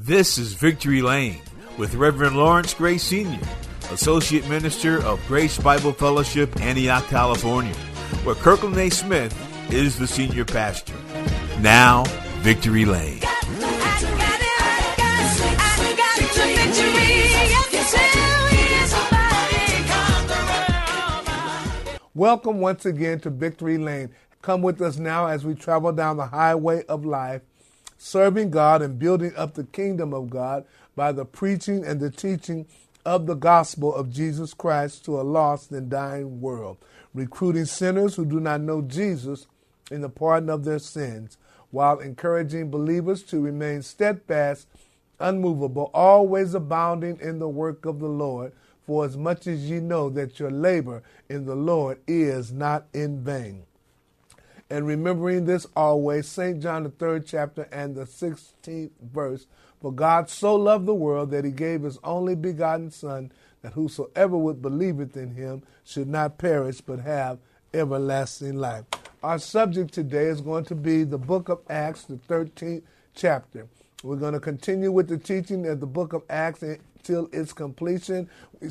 This is Victory Lane with Reverend Lawrence Gray Sr., Associate Minister of Grace Bible Fellowship, Antioch, California, where Kirkland A. Smith is the senior pastor. Now, Victory Lane. Welcome once again to Victory Lane. Come with us now as we travel down the highway of life, serving God and building up the kingdom of God by the preaching and the teaching of the gospel of Jesus Christ to a lost and dying world, recruiting sinners who do not know Jesus in the pardon of their sins, while encouraging believers to remain steadfast, unmovable, always abounding in the work of the Lord for as much as ye know that your labor in the Lord is not in vain. And remembering this always, St. John, the third chapter and the 16th verse For God so loved the world that he gave his only begotten Son, that whosoever would believeth in him should not perish but have everlasting life. Our subject today is going to be the book of Acts, the 13th chapter. We're going to continue with the teaching of the book of Acts until its completion.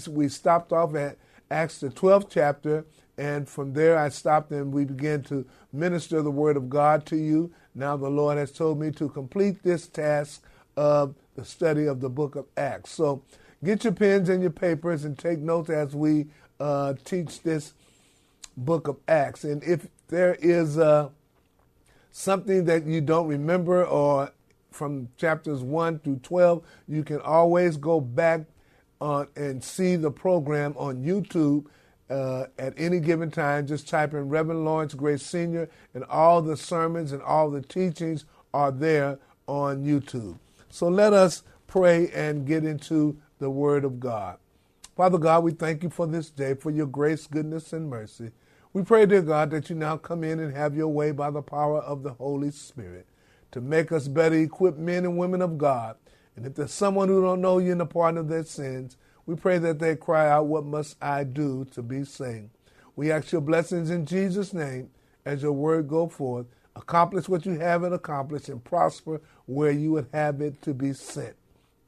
We stopped off at Acts the 12th chapter, and from there I stopped and we began to minister the word of God to you. Now the Lord has told me to complete this task of the study of the book of Acts. So get your pens and your papers and take notes as we uh, teach this book of Acts. And if there is uh, something that you don't remember or from chapters 1 through 12. You can always go back on and see the program on YouTube uh, at any given time. Just type in Reverend Lawrence Gray Sr., and all the sermons and all the teachings are there on YouTube. So let us pray and get into the Word of God. Father God, we thank you for this day, for your grace, goodness, and mercy. We pray, dear God, that you now come in and have your way by the power of the Holy Spirit to make us better equipped men and women of God. And if there's someone who don't know you in the pardon of their sins, we pray that they cry out, What must I do to be saved? We ask your blessings in Jesus' name as your word go forth. Accomplish what you have it accomplished and prosper where you would have it to be sent.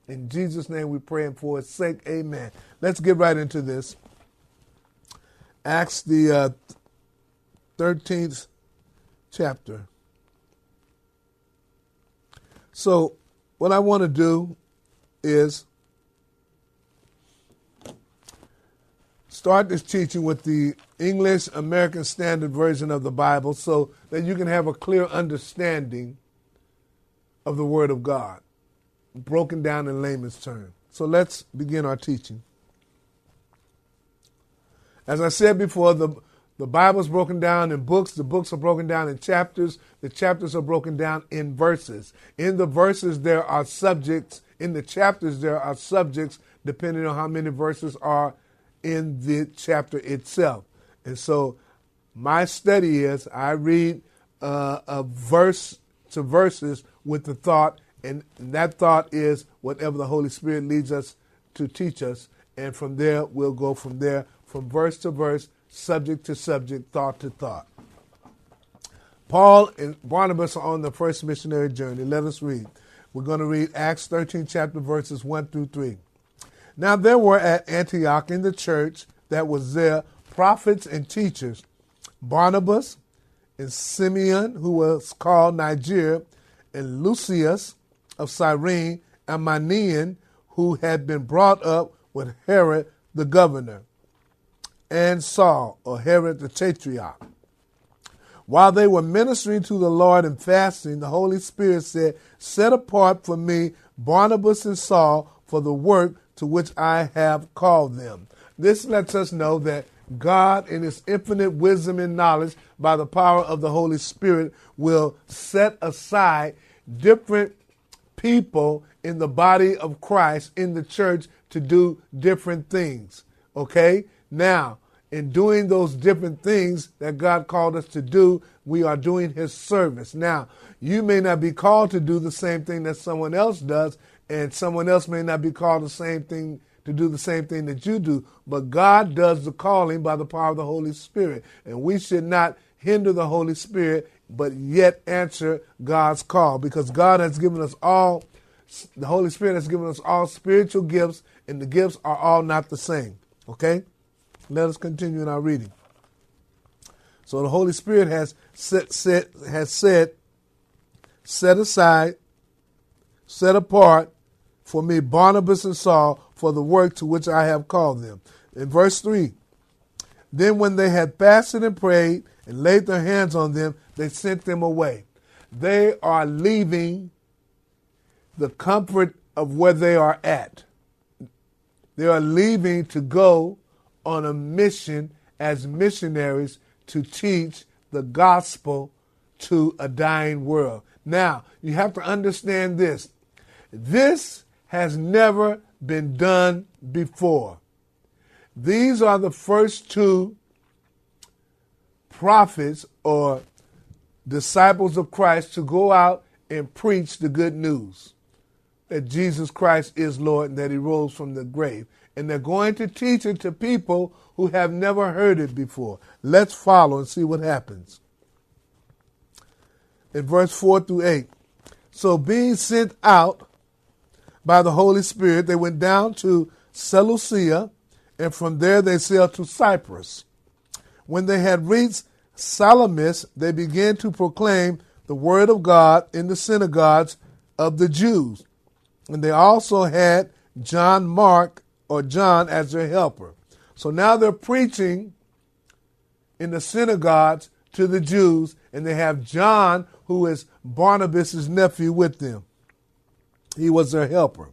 In Jesus' name we pray and for its sake, amen. Let's get right into this. Acts the uh, 13th chapter. So, what I want to do is start this teaching with the English American Standard Version of the Bible so that you can have a clear understanding of the Word of God, broken down in layman's terms. So let's begin our teaching. As I said before, the the Bible is broken down in books. The books are broken down in chapters. The chapters are broken down in verses. In the verses, there are subjects. In the chapters, there are subjects depending on how many verses are in the chapter itself. And so, my study is I read uh, a verse to verses with the thought, and that thought is whatever the Holy Spirit leads us to teach us. And from there, we'll go from there, from verse to verse subject to subject, thought to thought. Paul and Barnabas are on the first missionary journey. Let us read. We're going to read Acts 13, chapter verses 1 through 3. Now there were at Antioch in the church that was there prophets and teachers Barnabas and Simeon, who was called Niger, and Lucius of Cyrene, and Manaen, who had been brought up with Herod the governor and Saul, or Herod the Tetrarch. While they were ministering to the Lord and fasting, the Holy Spirit said, Set apart for me Barnabas and Saul for the work to which I have called them. This lets us know that God, in His infinite wisdom and knowledge, by the power of the Holy Spirit, will set aside different people in the body of Christ, in the church, to do different things. Okay? Now, in doing those different things that God called us to do, we are doing His service. Now, you may not be called to do the same thing that someone else does, and someone else may not be called the same thing to do the same thing that you do, but God does the calling by the power of the Holy Spirit. And we should not hinder the Holy Spirit, but yet answer God's call because God has given us all, the Holy Spirit has given us all spiritual gifts, and the gifts are all not the same. Okay? Let us continue in our reading. So the Holy Spirit has set, set, has said, set aside, set apart for me Barnabas and Saul for the work to which I have called them. In verse 3, then when they had fasted and prayed and laid their hands on them, they sent them away. They are leaving the comfort of where they are at. They are leaving to go on a mission as missionaries to teach the gospel to a dying world. Now, you have to understand this. This has never been done before. These are the first two prophets or disciples of Christ to go out and preach the good news that Jesus Christ is Lord and that he rose from the grave. And they're going to teach it to people who have never heard it before. Let's follow and see what happens. In verse 4 through 8. So, being sent out by the Holy Spirit, they went down to Seleucia, and from there they sailed to Cyprus. When they had reached Salamis, they began to proclaim the word of God in the synagogues of the Jews. And they also had John Mark or John as their helper. So now they're preaching in the synagogues to the Jews, and they have John, who is Barnabas' nephew, with them. He was their helper.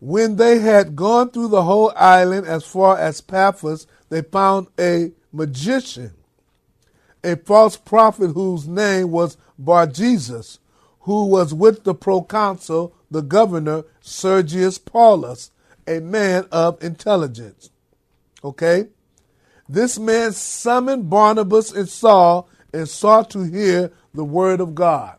When they had gone through the whole island as far as Paphos, they found a magician, a false prophet whose name was Bar Jesus, who was with the proconsul, the governor Sergius Paulus, a man of intelligence. Okay? This man summoned Barnabas and Saul and sought to hear the word of God.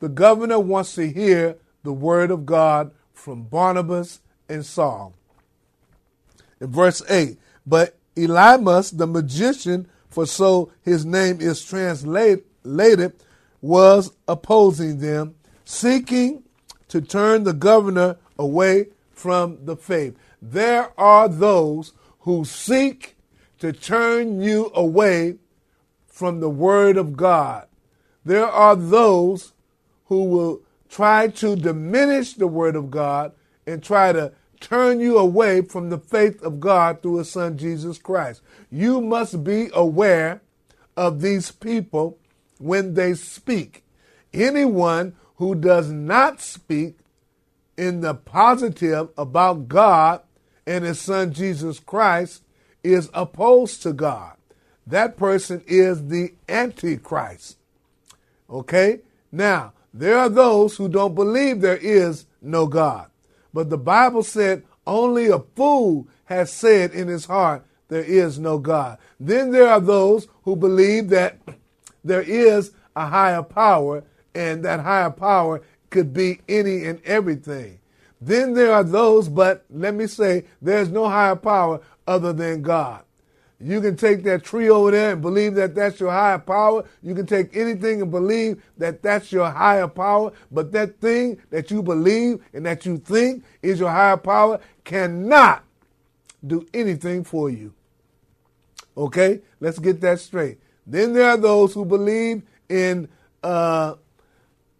The governor wants to hear the word of God from Barnabas and Saul. In verse 8, but Elymas, the magician, for so his name is translated, was opposing them, seeking to turn the governor away from the faith. There are those who seek to turn you away from the word of God. There are those who will try to diminish the word of God and try to turn you away from the faith of God through his son Jesus Christ. You must be aware of these people when they speak. Anyone who does not speak in the positive about God and his son Jesus Christ is opposed to God. That person is the Antichrist. Okay? Now, there are those who don't believe there is no God. But the Bible said only a fool has said in his heart there is no God. Then there are those who believe that there is a higher power and that higher power could be any and everything. Then there are those, but let me say, there's no higher power other than God. You can take that tree over there and believe that that's your higher power. You can take anything and believe that that's your higher power. But that thing that you believe and that you think is your higher power cannot do anything for you. Okay? Let's get that straight. Then there are those who believe in uh,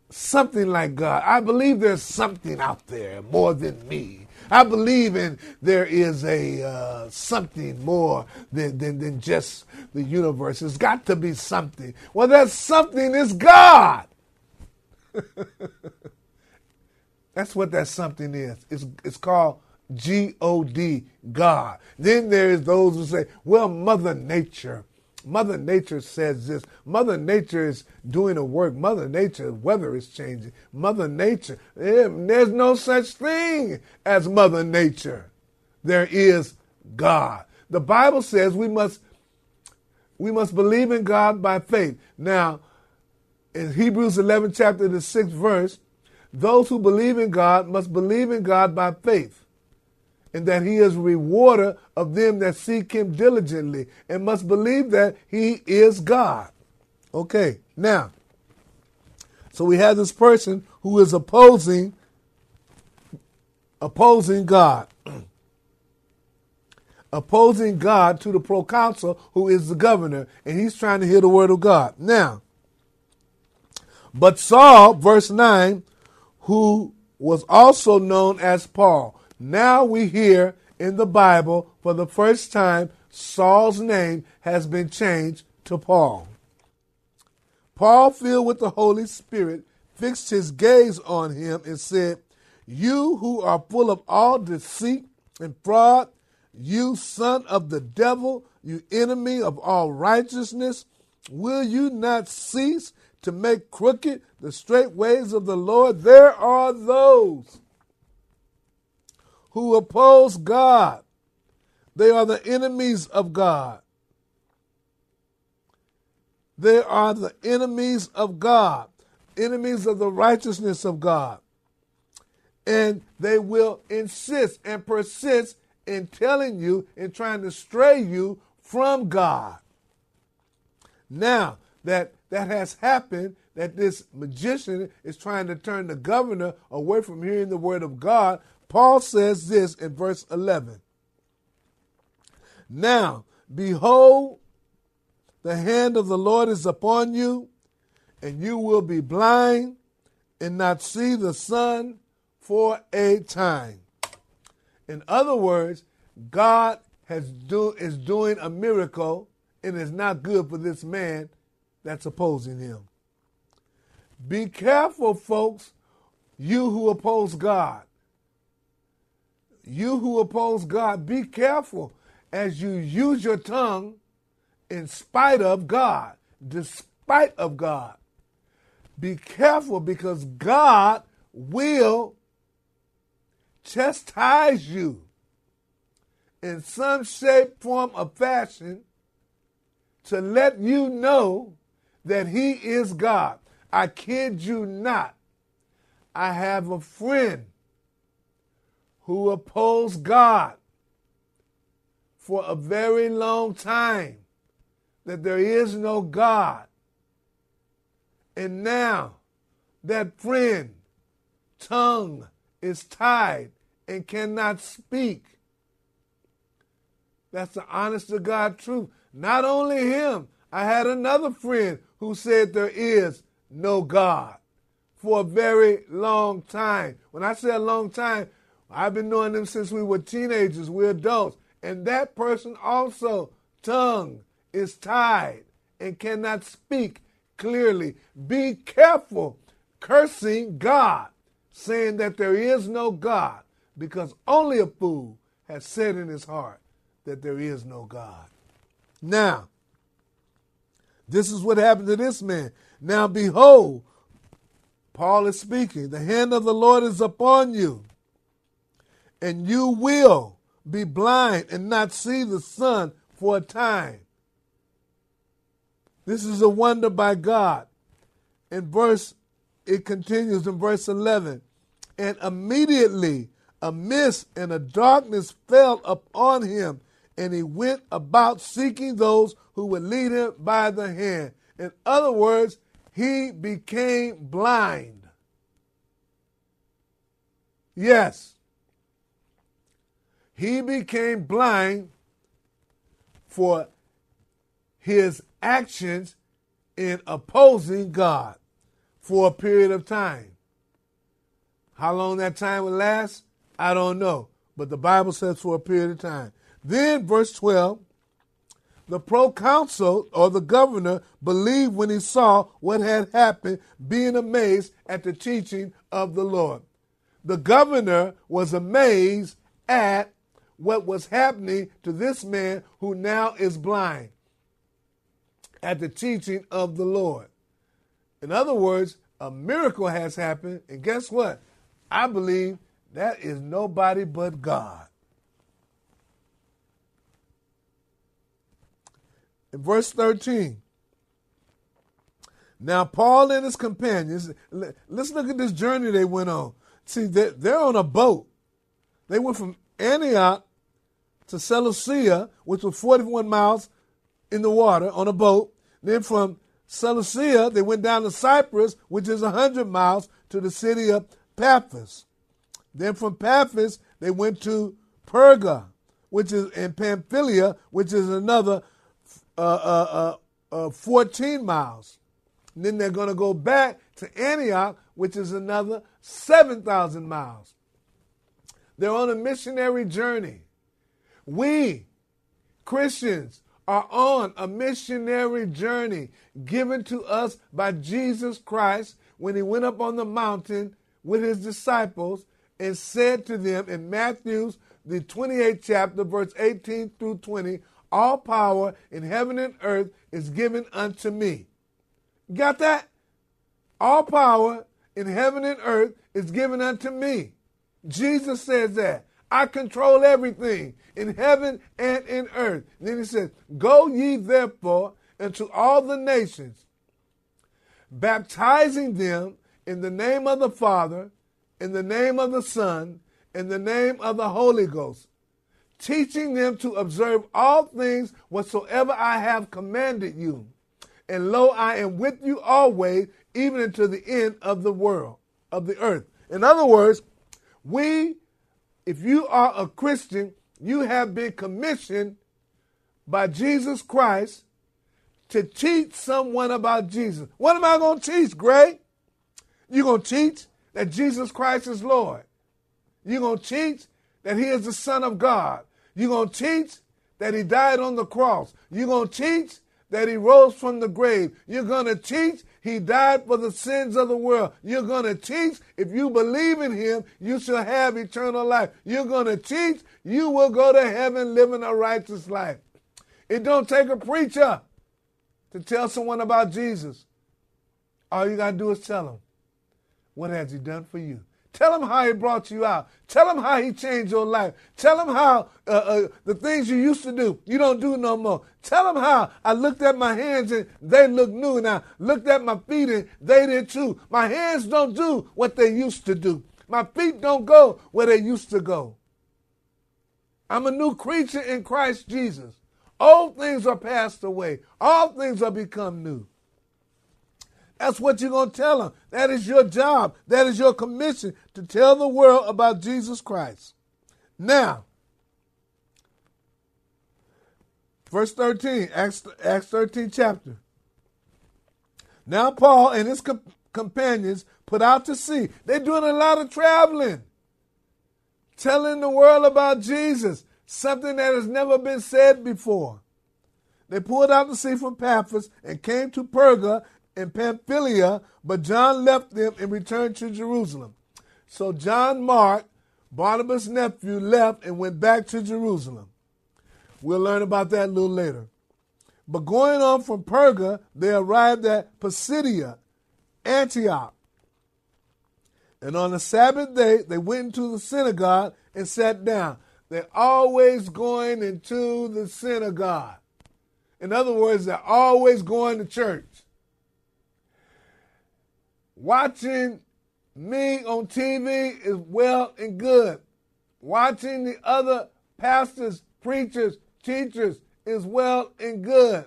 something like God. I believe there's something out there more than me. I believe in there is a uh, something more than, than, than just the universe. There's got to be something. Well, that something is God. That's what that something is. It's, it's called G O D, God. Then there is those who say, well, Mother Nature Mother Nature says this. Mother Nature is doing a work. Mother Nature, weather is changing. Mother Nature, eh, there's no such thing as Mother Nature. There is God. The Bible says we must we must believe in God by faith. Now, in Hebrews 11 chapter the 6th verse, those who believe in God must believe in God by faith and that he is rewarder of them that seek him diligently and must believe that he is God. Okay, now, so we have this person who is opposing opposing God. opposing God to the proconsul who is the governor, and he's trying to hear the word of God. Now, but Saul, verse 9, who was also known as Paul, now we hear in the Bible for the first time Saul's name has been changed to Paul. Paul, filled with the Holy Spirit, fixed his gaze on him and said, You who are full of all deceit and fraud, you son of the devil, you enemy of all righteousness, will you not cease to make crooked the straight ways of the Lord? There are those who oppose God. They are the enemies of God. They are the enemies of God, enemies of the righteousness of God. And they will insist and persist in telling you and trying to stray you from God. Now that that has happened, that this magician is trying to turn the governor away from hearing the word of God, Paul says this in verse 11 Now, behold, the hand of the Lord is upon you, and you will be blind and not see the sun for a time. In other words, God has do, is doing a miracle and it's not good for this man that's opposing him. Be careful, folks, you who oppose God. You who oppose God, be careful as you use your tongue in spite of God, despite of God. Be careful because God will chastise you in some shape, form, or fashion to let you know that He is God. I kid you not. I have a friend who opposed God for a very long time, that there is no God. And now that friend tongue is tied and cannot speak. That's the honest to God truth. Not only him, I had another friend who said there is no God for a very long time. When I say a long time, I've been knowing them since we were teenagers, we're adults. And that person also, tongue is tied and cannot speak clearly. Be careful cursing God, saying that there is no God, because only a fool has said in his heart that there is no God. Now, this is what happened to this man. Now, behold, Paul is speaking, the hand of the Lord is upon you and you will be blind and not see the sun for a time. This is a wonder by God. In verse, it continues in verse 11. And immediately a mist and a darkness fell upon him, and he went about seeking those who would lead him by the hand. In other words, he became blind. Yes, he became blind for his actions in opposing God for a period of time. How long that time would last, I don't know. But the Bible says for a period of time. Then, verse 12, the proconsul or the governor believed when he saw what had happened, being amazed at the teaching of the Lord. The governor was amazed at what was happening to this man who now is blind. at the teaching of the Lord. In other words, a miracle has happened, and guess what? I believe that is nobody but God. In verse 13, now Paul and his companions, let's look at this journey they went on. See, they're on a boat. They went from Antioch to Seleucia, which was 41 miles in the water on a boat. Then from Seleucia, they went down to Cyprus, which is 100 miles, to the city of Paphos. Then from Paphos, they went to Perga, which is in Pamphylia, which is another uh, uh, uh, uh 14 miles. And then they're going to go back to Antioch, which is another 7,000 miles. They're on a missionary journey. We, Christians, are on a missionary journey given to us by Jesus Christ when he went up on the mountain with his disciples and said to them in Matthew's the 28th chapter, verse 18 through 20, all power in heaven and earth is given unto me. Got that? All power in heaven and earth is given unto me. Jesus says that. I control everything in heaven and in earth. And then he says, Go ye therefore into all the nations, baptizing them in the name of the Father, in the name of the Son, in the name of the Holy Ghost, teaching them to observe all things whatsoever I have commanded you. And lo, I am with you always, even unto the end of the world, of the earth. In other words, we if you are a Christian, you have been commissioned by Jesus Christ to teach someone about Jesus. What am I going to teach, Greg? You're going to teach that Jesus Christ is Lord. You're going to teach that He is the Son of God. You're going to teach that He died on the cross. You're going to teach that He rose from the grave. You're going to teach he died for the sins of the world. You're going to teach, if you believe in him, you shall have eternal life. You're going to teach, you will go to heaven living a righteous life. It don't take a preacher to tell someone about Jesus. All you got to do is tell them, what has he done for you? Tell him how he brought you out. Tell him how he changed your life. Tell him how uh, uh, the things you used to do, you don't do no more. Tell him how I looked at my hands and they look new. And I looked at my feet and they did too. My hands don't do what they used to do. My feet don't go where they used to go. I'm a new creature in Christ Jesus. Old things are passed away. All things are become new. That's what you're going to tell them. That is your job. That is your commission to tell the world about Jesus Christ. Now, verse 13, Acts, Acts 13 chapter. Now, Paul and his com- companions put out to sea. They're doing a lot of traveling, telling the world about Jesus, something that has never been said before. They pulled out to sea from Paphos and came to Perga in Pamphylia, but John left them and returned to Jerusalem. So John Mark, Barnabas' nephew, left and went back to Jerusalem. We'll learn about that a little later. But going on from Perga, they arrived at Pisidia, Antioch. And on the Sabbath day, they went into the synagogue and sat down. They're always going into the synagogue. In other words, they're always going to church watching me on TV is well and good. Watching the other pastors, preachers, teachers is well and good.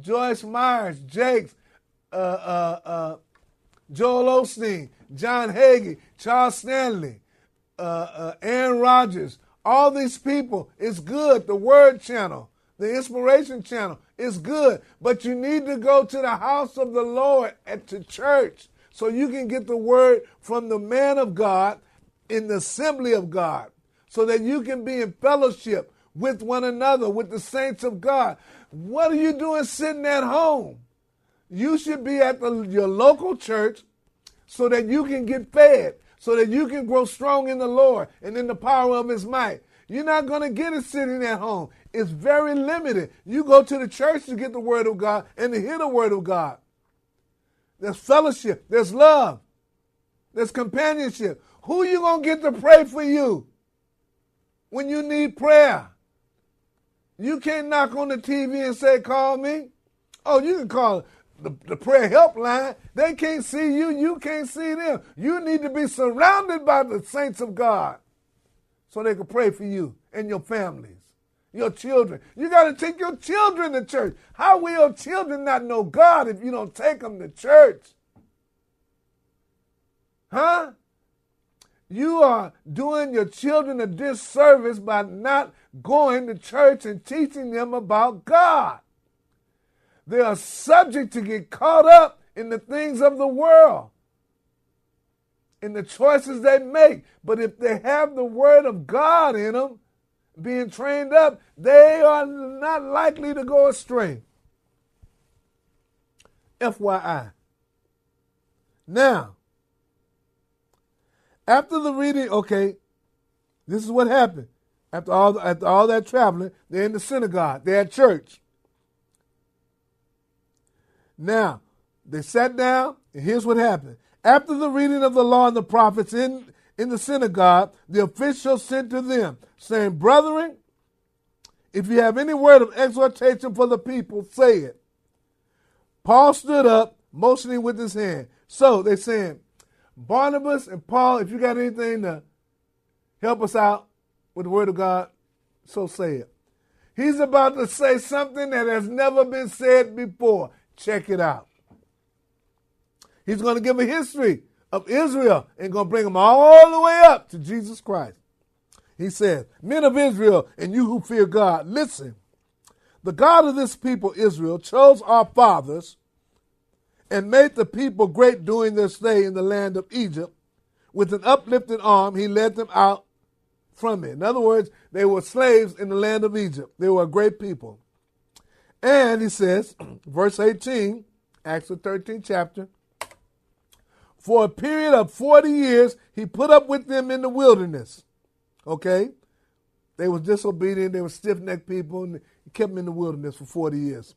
Joyce Myers, Jakes, uh, uh, uh, Joel Osteen, John Hagee, Charles Stanley, uh, uh, Adrian Rogers, all these people, it's good. The Word Channel, the Inspiration Channel, is good. But you need to go to the house of the Lord at the church so you can get the word from the man of God in the assembly of God, so that you can be in fellowship with one another, with the saints of God. What are you doing sitting at home? You should be at the, your local church so that you can get fed, so that you can grow strong in the Lord and in the power of his might. You're not going to get it sitting at home. It's very limited. You go to the church to get the word of God and to hear the word of God. There's fellowship, there's love, there's companionship. Who you going to get to pray for you when you need prayer? You can't knock on the TV and say, call me. Oh, you can call the, the prayer helpline. They can't see you. You can't see them. You need to be surrounded by the saints of God so they can pray for you and your families, your children. You got to take your children to church. How will your children not know God if you don't take them to church? Huh? You are doing your children a disservice by not going to church and teaching them about God. They are subject to get caught up in the things of the world, in the choices they make. But if they have the Word of God in them, being trained up, they are not likely to go astray. FYI. Now, after the reading, okay, this is what happened. After all, after all that traveling, they're in the synagogue, they're at church. Now, they sat down, and here's what happened. After the reading of the law and the prophets in, in the synagogue, the official sent to them, saying, Brethren, if you have any word of exhortation for the people, say it. Paul stood up, motioning with his hand. So they said, Barnabas and Paul, if you got anything to help us out with the word of God, so say it. He's about to say something that has never been said before. Check it out. He's going to give a history of Israel and going to bring them all the way up to Jesus Christ. He says, Men of Israel, and you who fear God, listen. The God of this people, Israel, chose our fathers and made the people great during their stay in the land of Egypt. With an uplifted arm, he led them out from it. In other words, they were slaves in the land of Egypt. They were a great people. And he says, verse 18, Acts the 13th chapter, for a period of 40 years, he put up with them in the wilderness. Okay? They were disobedient, they were stiff-necked people, and he kept them in the wilderness for 40 years.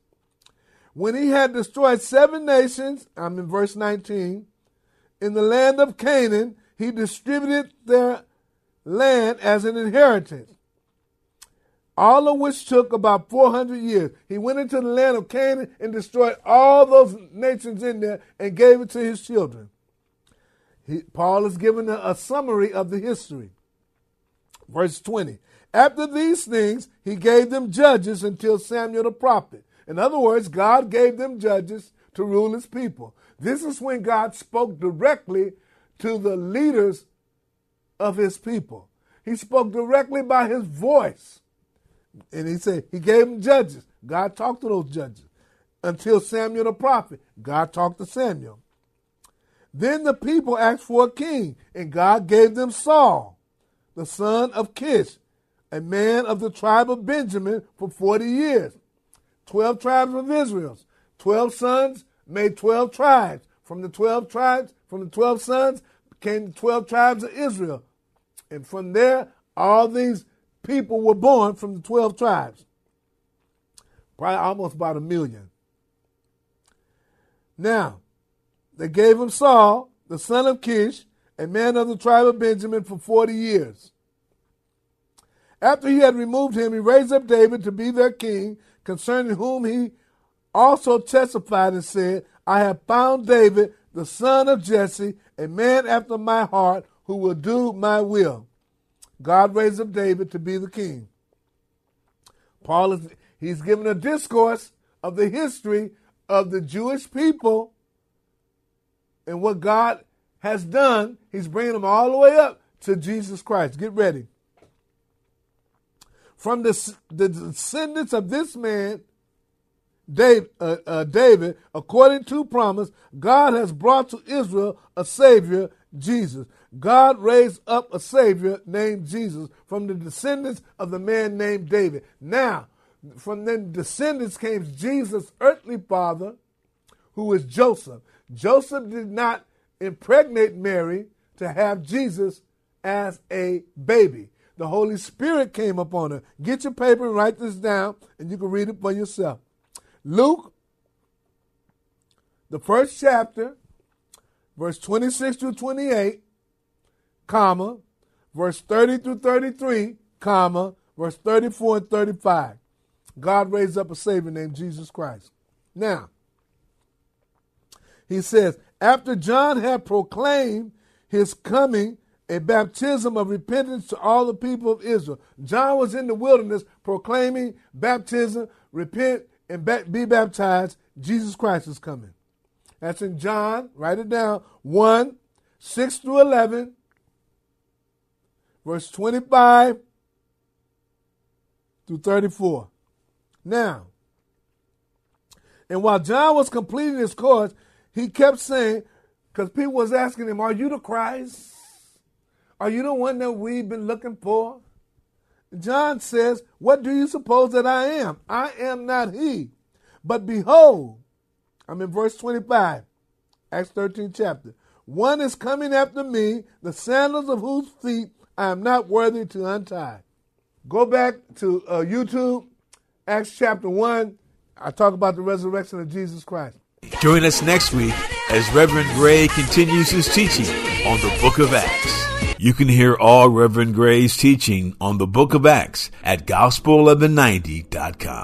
When he had destroyed seven nations, I'm in verse 19, in the land of Canaan, he distributed their land as an inheritance all of which took about 400 years. He went into the land of Canaan and destroyed all those nations in there and gave it to his children. He, Paul is giving a, a summary of the history. Verse 20. After these things, he gave them judges until Samuel the prophet. In other words, God gave them judges to rule his people. This is when God spoke directly to the leaders of his people. He spoke directly by his voice. And he said, He gave them judges. God talked to those judges until Samuel the prophet. God talked to Samuel. Then the people asked for a king, and God gave them Saul, the son of Kish, a man of the tribe of Benjamin, for 40 years. Twelve tribes of Israel. Twelve sons made twelve tribes. From the twelve tribes, from the twelve sons, came the twelve tribes of Israel. And from there, all these people were born from the 12 tribes. Probably almost about a million. Now, they gave him Saul, the son of Kish, a man of the tribe of Benjamin, for 40 years. After he had removed him, he raised up David to be their king, concerning whom he also testified and said, I have found David, the son of Jesse, a man after my heart, who will do my will. God raised up David to be the king. Paul is he's given a discourse of the history of the Jewish people and what God has done. He's bringing them all the way up to Jesus Christ. Get ready. From the, the descendants of this man, David, uh, uh, David, according to promise, God has brought to Israel a Savior, Jesus. God raised up a Savior named Jesus from the descendants of the man named David. Now, from the descendants came Jesus' earthly father, who is Joseph. Joseph did not impregnate Mary to have Jesus as a baby. the Holy Spirit came upon her. Get your paper and write this down, and you can read it for yourself. Luke, the first chapter, verse 26 through 28, comma, verse 30 through 33, comma, verse 34 and 35. God raised up a Savior named Jesus Christ. Now, he says, after John had proclaimed his coming, a baptism of repentance to all the people of Israel. John was in the wilderness proclaiming baptism, repent, and be baptized. Jesus Christ is coming. That's in John, write it down, 1, 6 through 11, verse 25 through 34. Now, and while John was completing his course, he kept saying, because people was asking him, Are you the Christ? Are you the one that we've been looking for? John says, What do you suppose that I am? I am not he. But behold, I'm in verse 25, Acts 13 chapter. One is coming after me, the sandals of whose feet I am not worthy to untie. Go back to uh, YouTube, Acts chapter 1. I talk about the resurrection of Jesus Christ. Join us next week as Reverend Gray continues his teaching on the book of Acts. You can hear all Reverend Gray's teaching on the book of Acts at gospel1190.com.